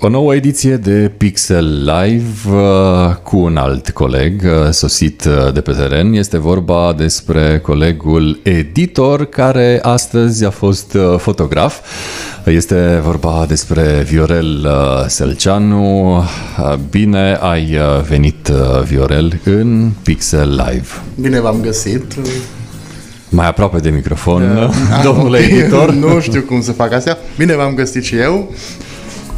O nouă ediție de Pixel Live uh, cu un alt coleg uh, sosit uh, de pe teren. Este vorba despre colegul editor care astăzi a fost fotograf. Este vorba despre Viorel Selceanu. Bine ai venit, Viorel, în Pixel Live. Bine v-am găsit. Mai aproape de microfon, domnule editor. nu știu cum să fac asta. Bine v-am găsit și eu.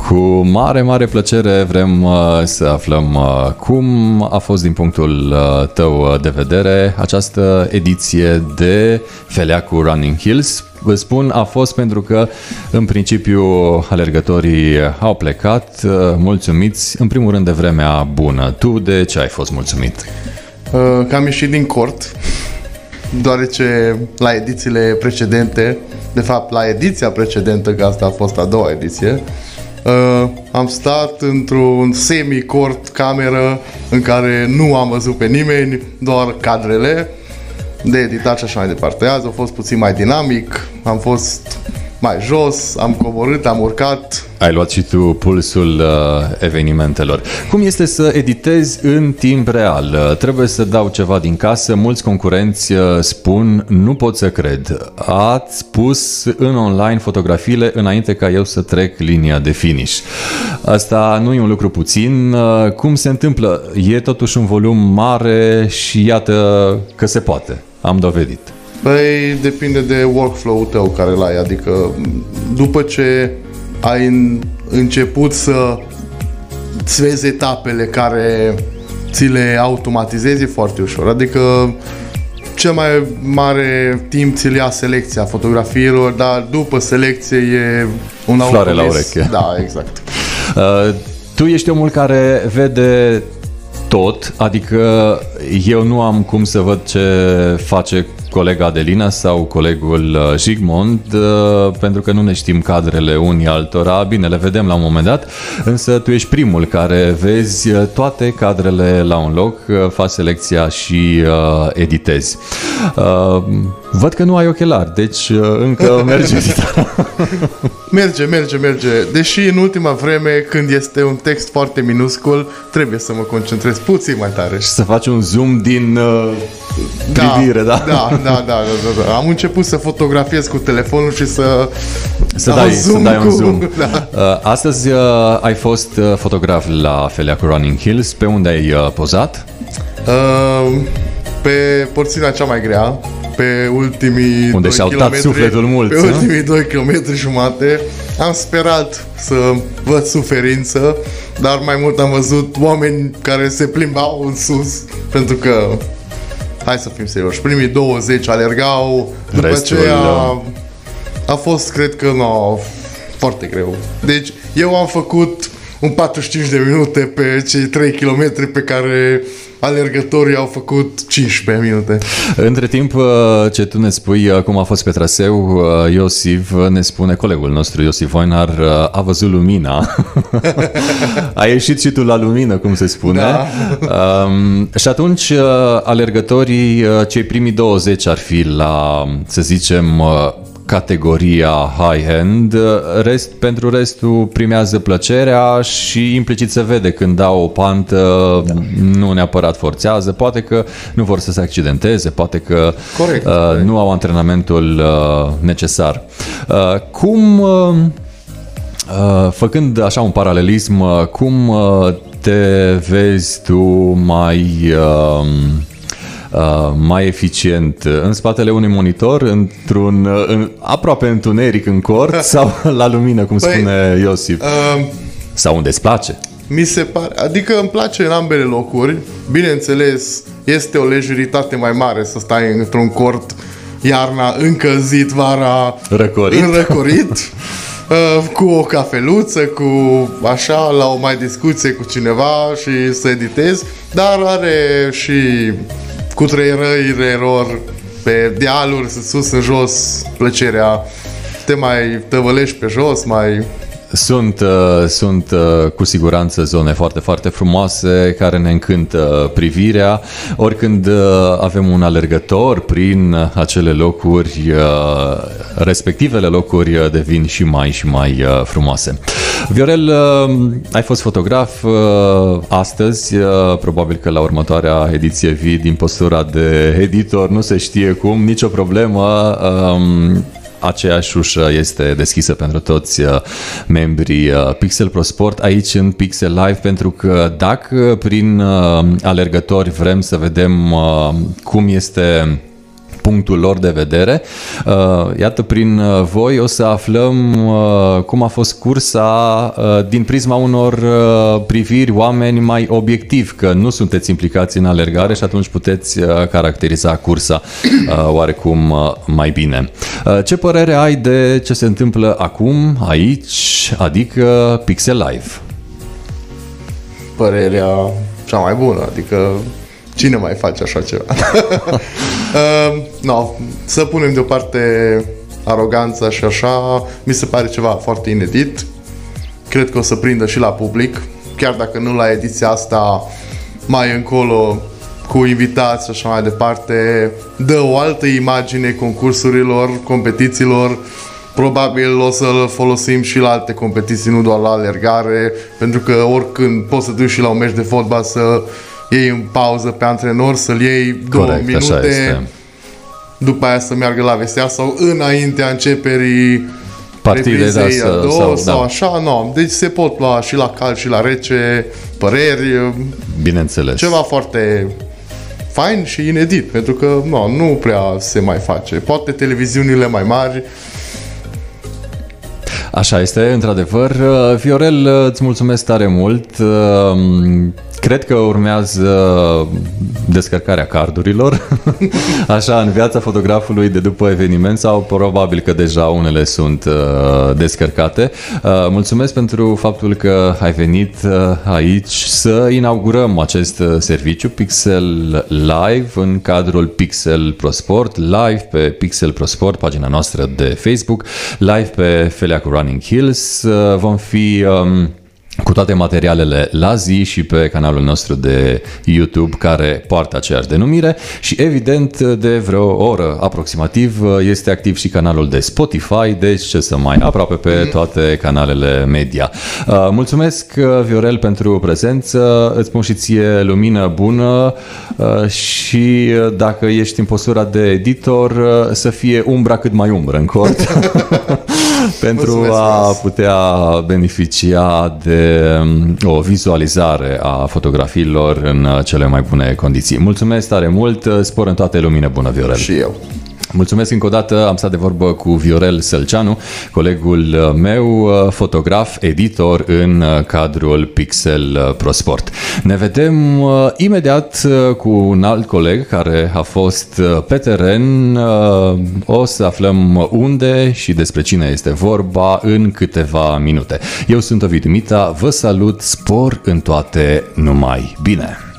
Cu mare, mare plăcere vrem uh, să aflăm uh, cum a fost din punctul uh, tău de vedere această ediție de Feleacu Running Hills. Vă spun, a fost pentru că în principiu alergătorii au plecat mulțumiți în primul rând de vremea bună. Tu de ce ai fost mulțumit? Că am ieșit din cort deoarece la edițiile precedente, de fapt la ediția precedentă, că asta a fost a doua ediție, Uh, am stat într-un semi-cort cameră în care nu am văzut pe nimeni, doar cadrele de editat și așa mai departe. Azi a fost puțin mai dinamic, am fost mai jos, am coborât, am urcat. Ai luat și tu pulsul uh, evenimentelor. Cum este să editezi în timp real? Uh, trebuie să dau ceva din casă, mulți concurenți uh, spun, nu pot să cred. Ați pus în online fotografiile înainte ca eu să trec linia de finish. Asta nu e un lucru puțin. Uh, cum se întâmplă? E totuși un volum mare și iată că se poate. Am dovedit. Păi depinde de workflow-ul tău care l-ai, adică după ce ai început să îți vezi etapele care ți le automatizezi e foarte ușor. Adică cel mai mare timp ți-l ia selecția fotografiilor, dar după selecție e un Floare la ureche. Da, exact. Uh, tu ești omul care vede tot, adică eu nu am cum să văd ce face colega Adelina sau colegul uh, Jigmond, uh, pentru că nu ne știm cadrele unii altora, bine, le vedem la un moment dat, însă tu ești primul care vezi uh, toate cadrele la un loc, faci selecția și editezi. Văd că nu ai ochelari, deci încă merge Merge, merge, merge. Deși în ultima vreme, când este un text foarte minuscul, trebuie să mă concentrez puțin mai tare. Și să faci un zoom din uh, privire, da? Da, da, da, da, da, da. Am început să fotografiez cu telefonul și să să dai, zoom să dai un zoom. Cu, da. uh, astăzi uh, ai fost uh, fotograf la Feleacu Running Hills. Pe unde ai uh, pozat? Uh, pe porțiunea cea mai grea, pe ultimii Unde și-au dat sufletul mulți. Pe ultimii 2 km jumate am sperat să văd suferință, dar mai mult am văzut oameni care se plimbau în sus, pentru că hai să fim serioși, primii 20 alergau, după Restul aceea a, a fost, cred că, no, foarte greu. Deci, eu am făcut un 45 de minute pe cei 3 km pe care alergătorii au făcut 15 minute. Între timp uh, ce tu ne spui uh, cum a fost pe traseu, uh, Iosif ne spune, colegul nostru Iosif Voinar a văzut lumina. a ieșit și tu la lumină, cum se spune. Da. Um, și atunci alergătorii, cei primii 20 ar fi la, să zicem, categoria high-end, rest, pentru restul primează plăcerea și implicit se vede când dau o pantă, da. nu neapărat forțează, poate că nu vor să se accidenteze, poate că corect, uh, corect. nu au antrenamentul uh, necesar. Uh, cum, uh, uh, făcând așa un paralelism, uh, cum uh, te vezi tu mai... Uh, Uh, mai eficient în spatele unui monitor, într-un uh, în, aproape întuneric în cort sau la lumină, cum păi, spune Iosif? Uh, sau unde îți place? Mi se pare, adică îmi place în ambele locuri. Bineînțeles, este o lejuritate mai mare să stai într-un cort iarna încălzit, vara răcorit, răcorit uh, cu o cafeluță, cu așa, la o mai discuție cu cineva și să editezi, dar are și cu trei răi, eror, pe dealuri, sus, în jos, plăcerea, te mai tăvălești pe jos, mai Sunt, uh, sunt uh, cu siguranță zone foarte, foarte frumoase care ne încântă privirea. Oricând uh, avem un alergător prin acele locuri, respectivele locuri devin și mai și mai frumoase. Viorel, ai fost fotograf astăzi, probabil că la următoarea ediție vii din postura de editor, nu se știe cum, nicio problemă um, aceeași ușă este deschisă pentru toți uh, membrii uh, Pixel Pro Sport aici în Pixel Live pentru că dacă prin uh, alergători vrem să vedem cum este punctul lor de vedere. Uh, iată, prin uh, voi o să aflăm uh, cum a fost cursa din prisma unor priviri oameni mai obiectivi, că nu sunteți implicați în alergare și atunci puteți caracteriza cursa oarecum mai bine. Ce părere ai de ce se întâmplă acum, aici, adică Pixel Live? Părerea cea mai bună, adică Cine mai face așa ceva? uh, no, să punem deoparte aroganța și așa, mi se pare ceva foarte inedit. Cred că o să prindă și la public, chiar dacă nu la ediția asta, mai încolo cu invitați și așa mai departe, dă o altă imagine concursurilor, competițiilor, probabil o să-l folosim și la alte competiții, nu doar la alergare, pentru că oricând poți să duci și la un meci de fotbal să iei în pauză pe antrenor, să-l iei două Corect, minute, după aia să meargă la vestea sau înaintea începerii partide da, să, două, sau, sau da. așa, nu. Deci se pot lua și la cal și la rece păreri. Bineînțeles. Ceva foarte fain și inedit, pentru că nu, nu prea se mai face. Poate televiziunile mai mari Așa este, într-adevăr. Viorel, îți mulțumesc tare mult. Cred că urmează descărcarea cardurilor, așa, în viața fotografului de după eveniment sau probabil că deja unele sunt uh, descărcate. Uh, mulțumesc pentru faptul că ai venit uh, aici să inaugurăm acest uh, serviciu Pixel Live în cadrul Pixel Pro Sport, live pe Pixel Pro Sport, pagina noastră de Facebook, live pe Felia cu Running Hills. Uh, vom fi... Um, cu toate materialele la zi și pe canalul nostru de YouTube care poartă aceeași denumire și evident de vreo oră aproximativ este activ și canalul de Spotify, deci ce să mai aproape pe toate canalele media. Uh, mulțumesc uh, Viorel pentru prezență, îți spun și ție lumină bună uh, și dacă ești în postura de editor să fie umbra cât mai umbră în cort pentru Mulțumesc, a putea beneficia de Um, o vizualizare a fotografiilor în uh, cele mai bune condiții. Mulțumesc tare mult, uh, spor în toate lumine bună, Viorel. Și eu. Mulțumesc încă o dată, am stat de vorbă cu Viorel Sălceanu, colegul uh, meu, fotograf, editor în cadrul Pixel Pro Sport. Ne vedem imediat cu un alt coleg care a fost pe teren. O să aflăm unde și despre cine este vorba în câteva minute. Eu sunt Ovidiu Mita, vă salut, spor în toate, numai bine!